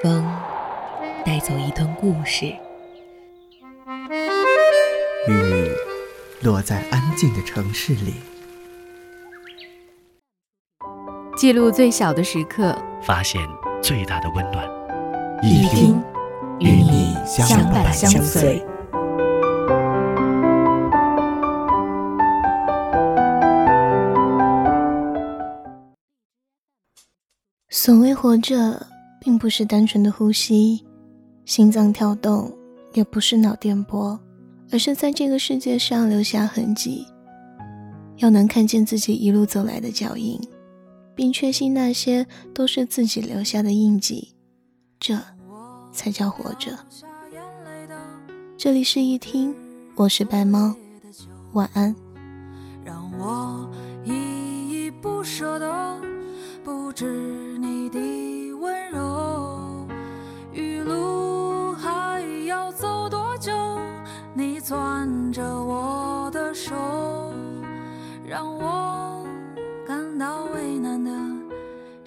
风带走一段故事，雨落在安静的城市里，记录最小的时刻，发现最大的温暖。一听与你相伴相随。所谓活着，并不是单纯的呼吸、心脏跳动，也不是脑电波，而是在这个世界上留下痕迹。要能看见自己一路走来的脚印，并确信那些都是自己留下的印记，这才叫活着。这里是一听，我是白猫，晚安。让我依依不舍的，不止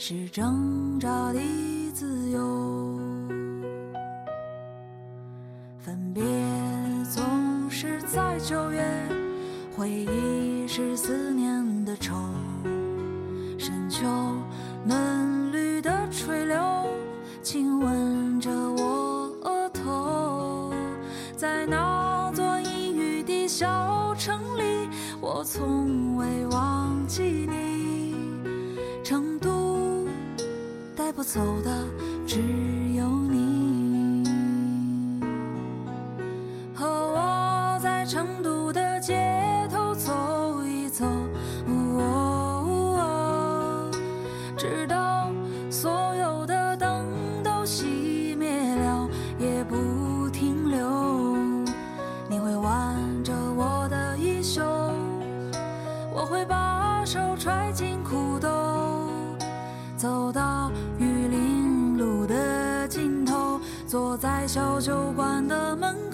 是挣扎的自由。分别总是在九月，回忆是思念的愁。深秋嫩绿的垂柳，亲吻着我额头。在那座阴雨的小城里，我从未忘记你。我走的只有你。和我在成都的街头走一走，哦直到所有的灯都熄灭了，也不停留。你会挽着我的衣袖，我会把手揣进裤兜，走到坐在小酒馆的门口。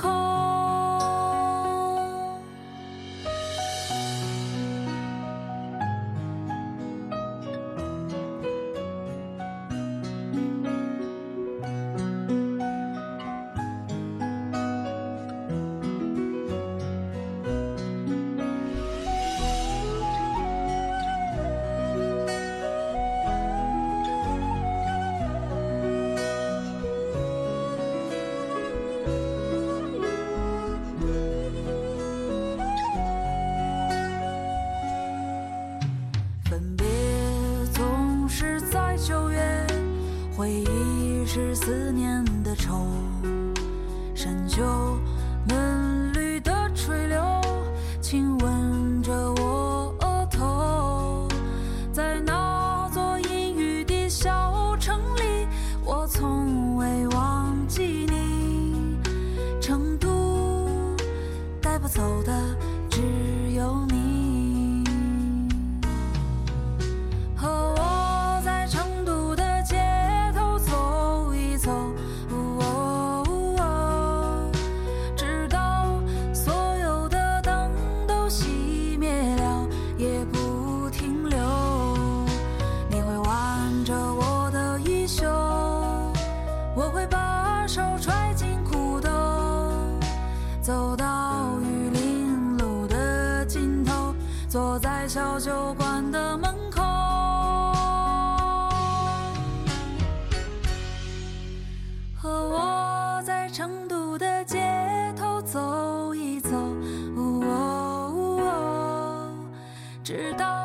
成都带不走的到玉林路的尽头坐在小酒馆的门口。和我在成都的街头走一走直到